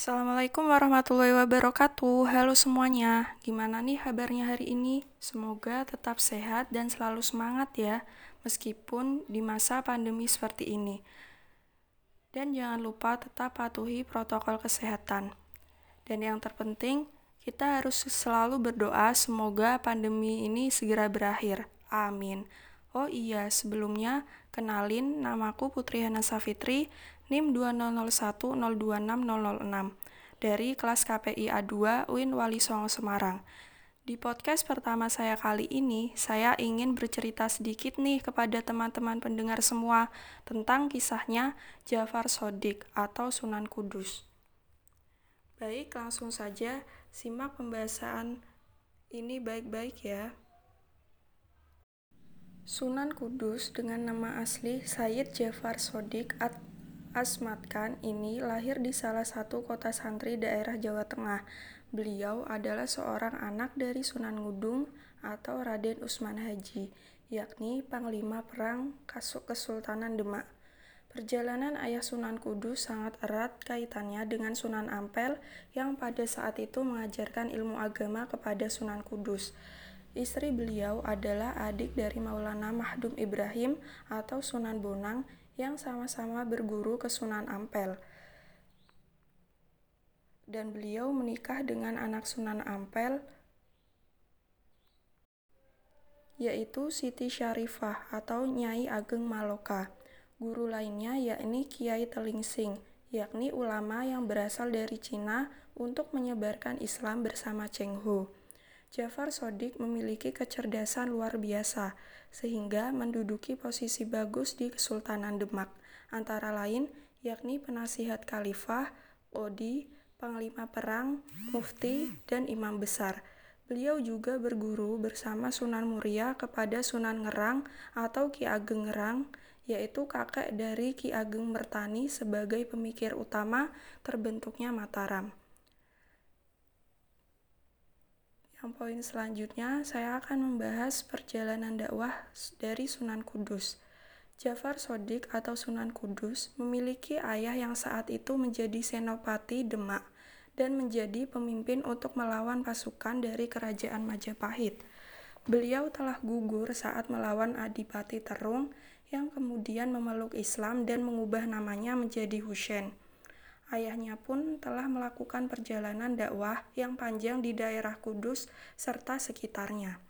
Assalamualaikum warahmatullahi wabarakatuh. Halo semuanya, gimana nih kabarnya hari ini? Semoga tetap sehat dan selalu semangat ya, meskipun di masa pandemi seperti ini. Dan jangan lupa tetap patuhi protokol kesehatan. Dan yang terpenting, kita harus selalu berdoa semoga pandemi ini segera berakhir. Amin. Oh iya, sebelumnya kenalin namaku Putri Hana Safitri NIM 20010260006 dari kelas KPI A2 UIN Wali Songo Semarang. Di podcast pertama saya kali ini, saya ingin bercerita sedikit nih kepada teman-teman pendengar semua tentang kisahnya Jafar Sodik atau Sunan Kudus. Baik, langsung saja simak pembahasan ini baik-baik ya. Sunan Kudus dengan nama asli Sayyid Jafar Sodik Asmat Khan ini lahir di salah satu kota santri daerah Jawa Tengah. Beliau adalah seorang anak dari Sunan Ngudung atau Raden Usman Haji, yakni Panglima Perang Kesultanan Demak. Perjalanan ayah Sunan Kudus sangat erat kaitannya dengan Sunan Ampel yang pada saat itu mengajarkan ilmu agama kepada Sunan Kudus. Istri beliau adalah adik dari Maulana Mahdum Ibrahim atau Sunan Bonang yang sama-sama berguru ke Sunan Ampel. Dan beliau menikah dengan anak Sunan Ampel, yaitu Siti Syarifah atau Nyai Ageng Maloka. Guru lainnya yakni Kiai Telingsing, yakni ulama yang berasal dari Cina untuk menyebarkan Islam bersama Cheng Ho. Jafar Sodik memiliki kecerdasan luar biasa, sehingga menduduki posisi bagus di Kesultanan Demak, antara lain yakni penasihat khalifah, odi, panglima perang, mufti, dan imam besar. Beliau juga berguru bersama Sunan Muria kepada Sunan Ngerang atau Ki Ageng Ngerang, yaitu kakek dari Ki Ageng Mertani sebagai pemikir utama terbentuknya Mataram. Yang poin selanjutnya, saya akan membahas perjalanan dakwah dari Sunan Kudus. Jafar Sodik atau Sunan Kudus memiliki ayah yang saat itu menjadi senopati Demak dan menjadi pemimpin untuk melawan pasukan dari kerajaan Majapahit. Beliau telah gugur saat melawan Adipati Terung yang kemudian memeluk Islam dan mengubah namanya menjadi Husain. Ayahnya pun telah melakukan perjalanan dakwah yang panjang di daerah Kudus serta sekitarnya.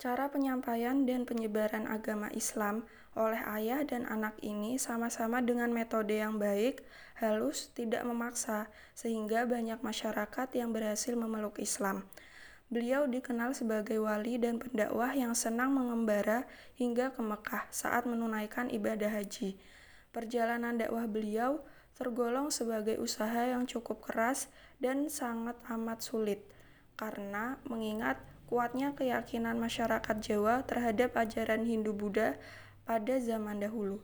Cara penyampaian dan penyebaran agama Islam oleh ayah dan anak ini sama-sama dengan metode yang baik, halus, tidak memaksa, sehingga banyak masyarakat yang berhasil memeluk Islam. Beliau dikenal sebagai wali dan pendakwah yang senang mengembara hingga ke Mekah saat menunaikan ibadah haji. Perjalanan dakwah beliau tergolong sebagai usaha yang cukup keras dan sangat amat sulit, karena mengingat kuatnya keyakinan masyarakat Jawa terhadap ajaran Hindu-Buddha pada zaman dahulu.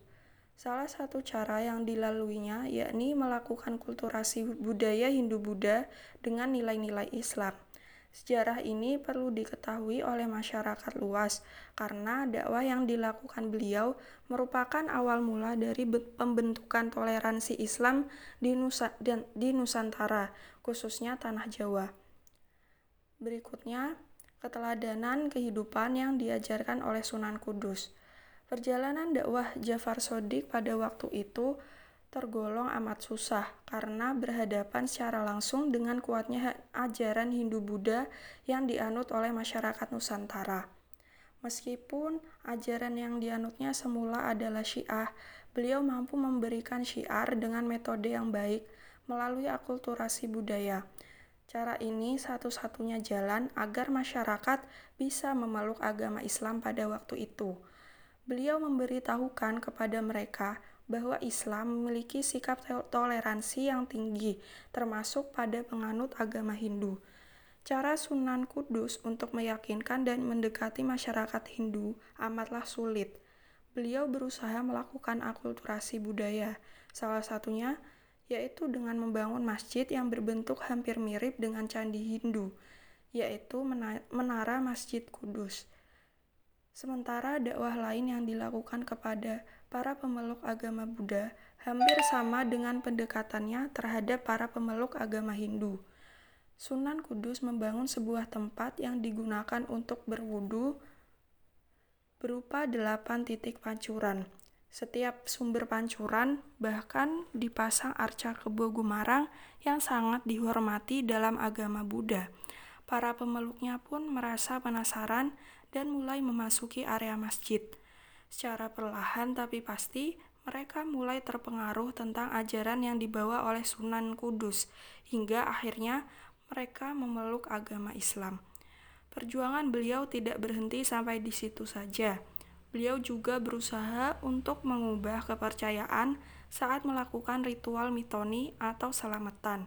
Salah satu cara yang dilaluinya yakni melakukan kulturasi budaya Hindu-Buddha dengan nilai-nilai Islam. Sejarah ini perlu diketahui oleh masyarakat luas karena dakwah yang dilakukan beliau merupakan awal mula dari pembentukan toleransi Islam di, Nusa, dan, di Nusantara, khususnya tanah Jawa. Berikutnya, keteladanan kehidupan yang diajarkan oleh Sunan Kudus. Perjalanan dakwah Jafar Sodik pada waktu itu tergolong amat susah karena berhadapan secara langsung dengan kuatnya ajaran Hindu-Buddha yang dianut oleh masyarakat Nusantara. Meskipun ajaran yang dianutnya semula adalah Syiah, beliau mampu memberikan syiar dengan metode yang baik melalui akulturasi budaya. Cara ini satu-satunya jalan agar masyarakat bisa memeluk agama Islam pada waktu itu. Beliau memberitahukan kepada mereka bahwa Islam memiliki sikap toleransi yang tinggi, termasuk pada penganut agama Hindu. Cara Sunan Kudus untuk meyakinkan dan mendekati masyarakat Hindu amatlah sulit. Beliau berusaha melakukan akulturasi budaya, salah satunya yaitu dengan membangun masjid yang berbentuk hampir mirip dengan candi Hindu, yaitu Menara Masjid Kudus. Sementara dakwah lain yang dilakukan kepada para pemeluk agama Buddha hampir sama dengan pendekatannya terhadap para pemeluk agama Hindu. Sunan Kudus membangun sebuah tempat yang digunakan untuk berwudu berupa delapan titik pancuran. Setiap sumber pancuran bahkan dipasang arca kebo gumarang yang sangat dihormati dalam agama Buddha. Para pemeluknya pun merasa penasaran dan mulai memasuki area masjid. Secara perlahan tapi pasti, mereka mulai terpengaruh tentang ajaran yang dibawa oleh Sunan Kudus, hingga akhirnya mereka memeluk agama Islam. Perjuangan beliau tidak berhenti sampai di situ saja. Beliau juga berusaha untuk mengubah kepercayaan saat melakukan ritual mitoni atau selamatan.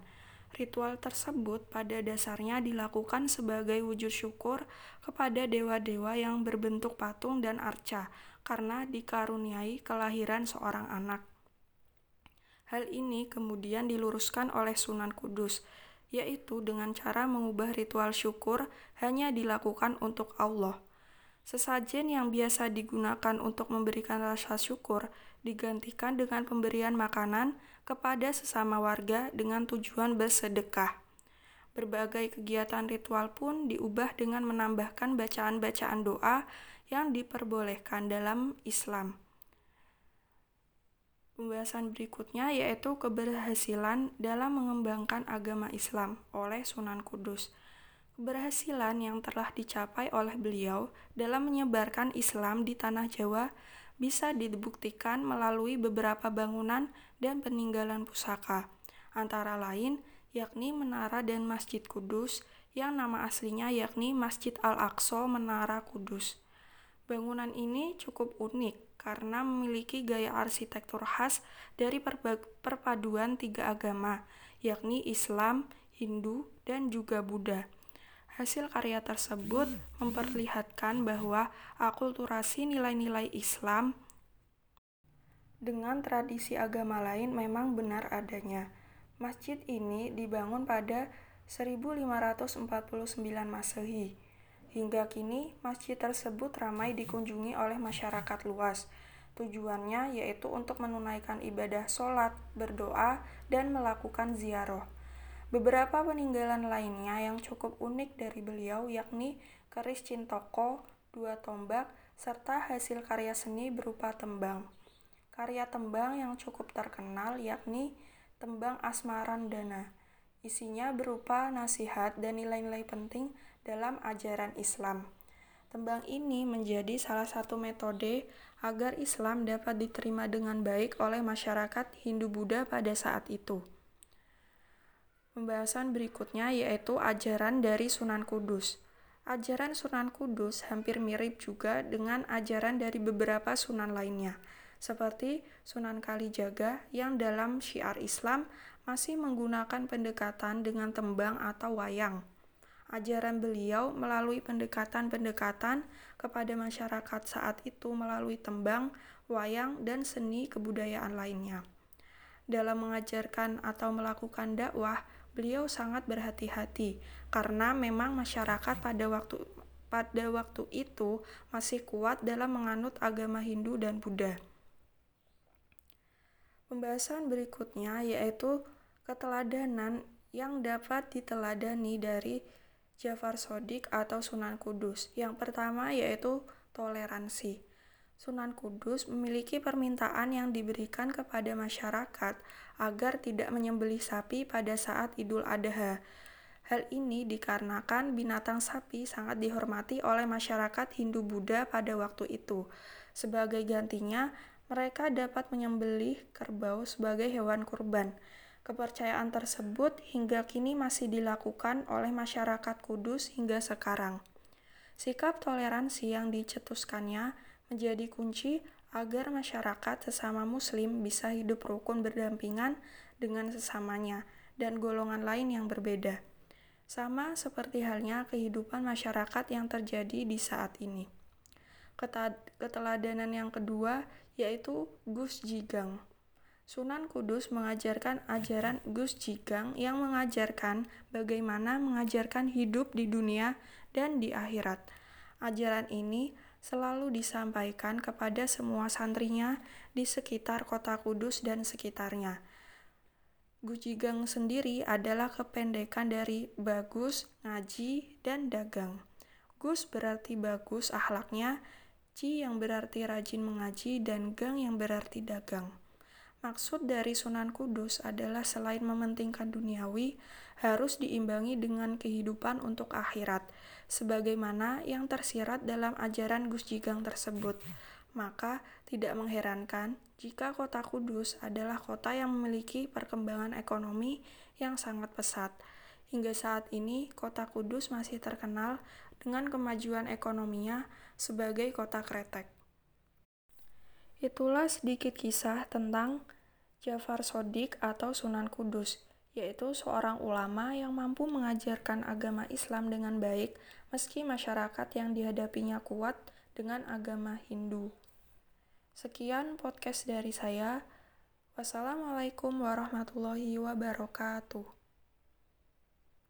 Ritual tersebut pada dasarnya dilakukan sebagai wujud syukur kepada dewa-dewa yang berbentuk patung dan arca karena dikaruniai kelahiran seorang anak. Hal ini kemudian diluruskan oleh Sunan Kudus yaitu dengan cara mengubah ritual syukur hanya dilakukan untuk Allah. Sesajen yang biasa digunakan untuk memberikan rasa syukur digantikan dengan pemberian makanan kepada sesama warga dengan tujuan bersedekah. Berbagai kegiatan ritual pun diubah dengan menambahkan bacaan-bacaan doa yang diperbolehkan dalam Islam. Pembahasan berikutnya yaitu keberhasilan dalam mengembangkan agama Islam oleh Sunan Kudus. Keberhasilan yang telah dicapai oleh beliau dalam menyebarkan Islam di tanah Jawa bisa dibuktikan melalui beberapa bangunan dan peninggalan pusaka, antara lain yakni Menara dan Masjid Kudus yang nama aslinya yakni Masjid Al-Aqsa Menara Kudus. Bangunan ini cukup unik karena memiliki gaya arsitektur khas dari perpaduan tiga agama, yakni Islam, Hindu, dan juga Buddha. Hasil karya tersebut memperlihatkan bahwa akulturasi nilai-nilai Islam dengan tradisi agama lain memang benar adanya. Masjid ini dibangun pada 1549 Masehi Hingga kini, masjid tersebut ramai dikunjungi oleh masyarakat luas. Tujuannya yaitu untuk menunaikan ibadah sholat, berdoa, dan melakukan ziarah. Beberapa peninggalan lainnya yang cukup unik dari beliau yakni keris cintoko, dua tombak, serta hasil karya seni berupa tembang. Karya tembang yang cukup terkenal yakni tembang Asmarandana. Isinya berupa nasihat dan nilai-nilai penting dalam ajaran Islam. Tembang ini menjadi salah satu metode agar Islam dapat diterima dengan baik oleh masyarakat Hindu-Buddha pada saat itu. Pembahasan berikutnya yaitu ajaran dari Sunan Kudus. Ajaran Sunan Kudus hampir mirip juga dengan ajaran dari beberapa sunan lainnya, seperti Sunan Kalijaga yang dalam syiar Islam masih menggunakan pendekatan dengan tembang atau wayang ajaran beliau melalui pendekatan-pendekatan kepada masyarakat saat itu melalui tembang, wayang, dan seni kebudayaan lainnya. Dalam mengajarkan atau melakukan dakwah, beliau sangat berhati-hati karena memang masyarakat pada waktu pada waktu itu masih kuat dalam menganut agama Hindu dan Buddha. Pembahasan berikutnya yaitu keteladanan yang dapat diteladani dari Jafar Sodik atau Sunan Kudus. Yang pertama yaitu toleransi. Sunan Kudus memiliki permintaan yang diberikan kepada masyarakat agar tidak menyembelih sapi pada saat Idul Adha. Hal ini dikarenakan binatang sapi sangat dihormati oleh masyarakat Hindu-Buddha pada waktu itu. Sebagai gantinya, mereka dapat menyembelih kerbau sebagai hewan kurban. Kepercayaan tersebut hingga kini masih dilakukan oleh masyarakat Kudus hingga sekarang. Sikap toleransi yang dicetuskannya menjadi kunci agar masyarakat sesama Muslim bisa hidup rukun berdampingan dengan sesamanya dan golongan lain yang berbeda. Sama seperti halnya kehidupan masyarakat yang terjadi di saat ini. Keteladanan yang kedua yaitu Gus Jigang. Sunan Kudus mengajarkan ajaran Gus Jigang yang mengajarkan bagaimana mengajarkan hidup di dunia dan di akhirat. Ajaran ini selalu disampaikan kepada semua santrinya di sekitar kota Kudus dan sekitarnya. Gujigang sendiri adalah kependekan dari bagus, ngaji, dan dagang. Gus berarti bagus akhlaknya, Ci yang berarti rajin mengaji, dan Gang yang berarti dagang. Maksud dari Sunan Kudus adalah selain mementingkan duniawi, harus diimbangi dengan kehidupan untuk akhirat, sebagaimana yang tersirat dalam ajaran Gus Jigang tersebut. Maka, tidak mengherankan jika kota Kudus adalah kota yang memiliki perkembangan ekonomi yang sangat pesat. Hingga saat ini, kota Kudus masih terkenal dengan kemajuan ekonominya sebagai kota kretek. Itulah sedikit kisah tentang Jafar Sodik atau Sunan Kudus, yaitu seorang ulama yang mampu mengajarkan agama Islam dengan baik meski masyarakat yang dihadapinya kuat dengan agama Hindu. Sekian podcast dari saya. Wassalamualaikum warahmatullahi wabarakatuh.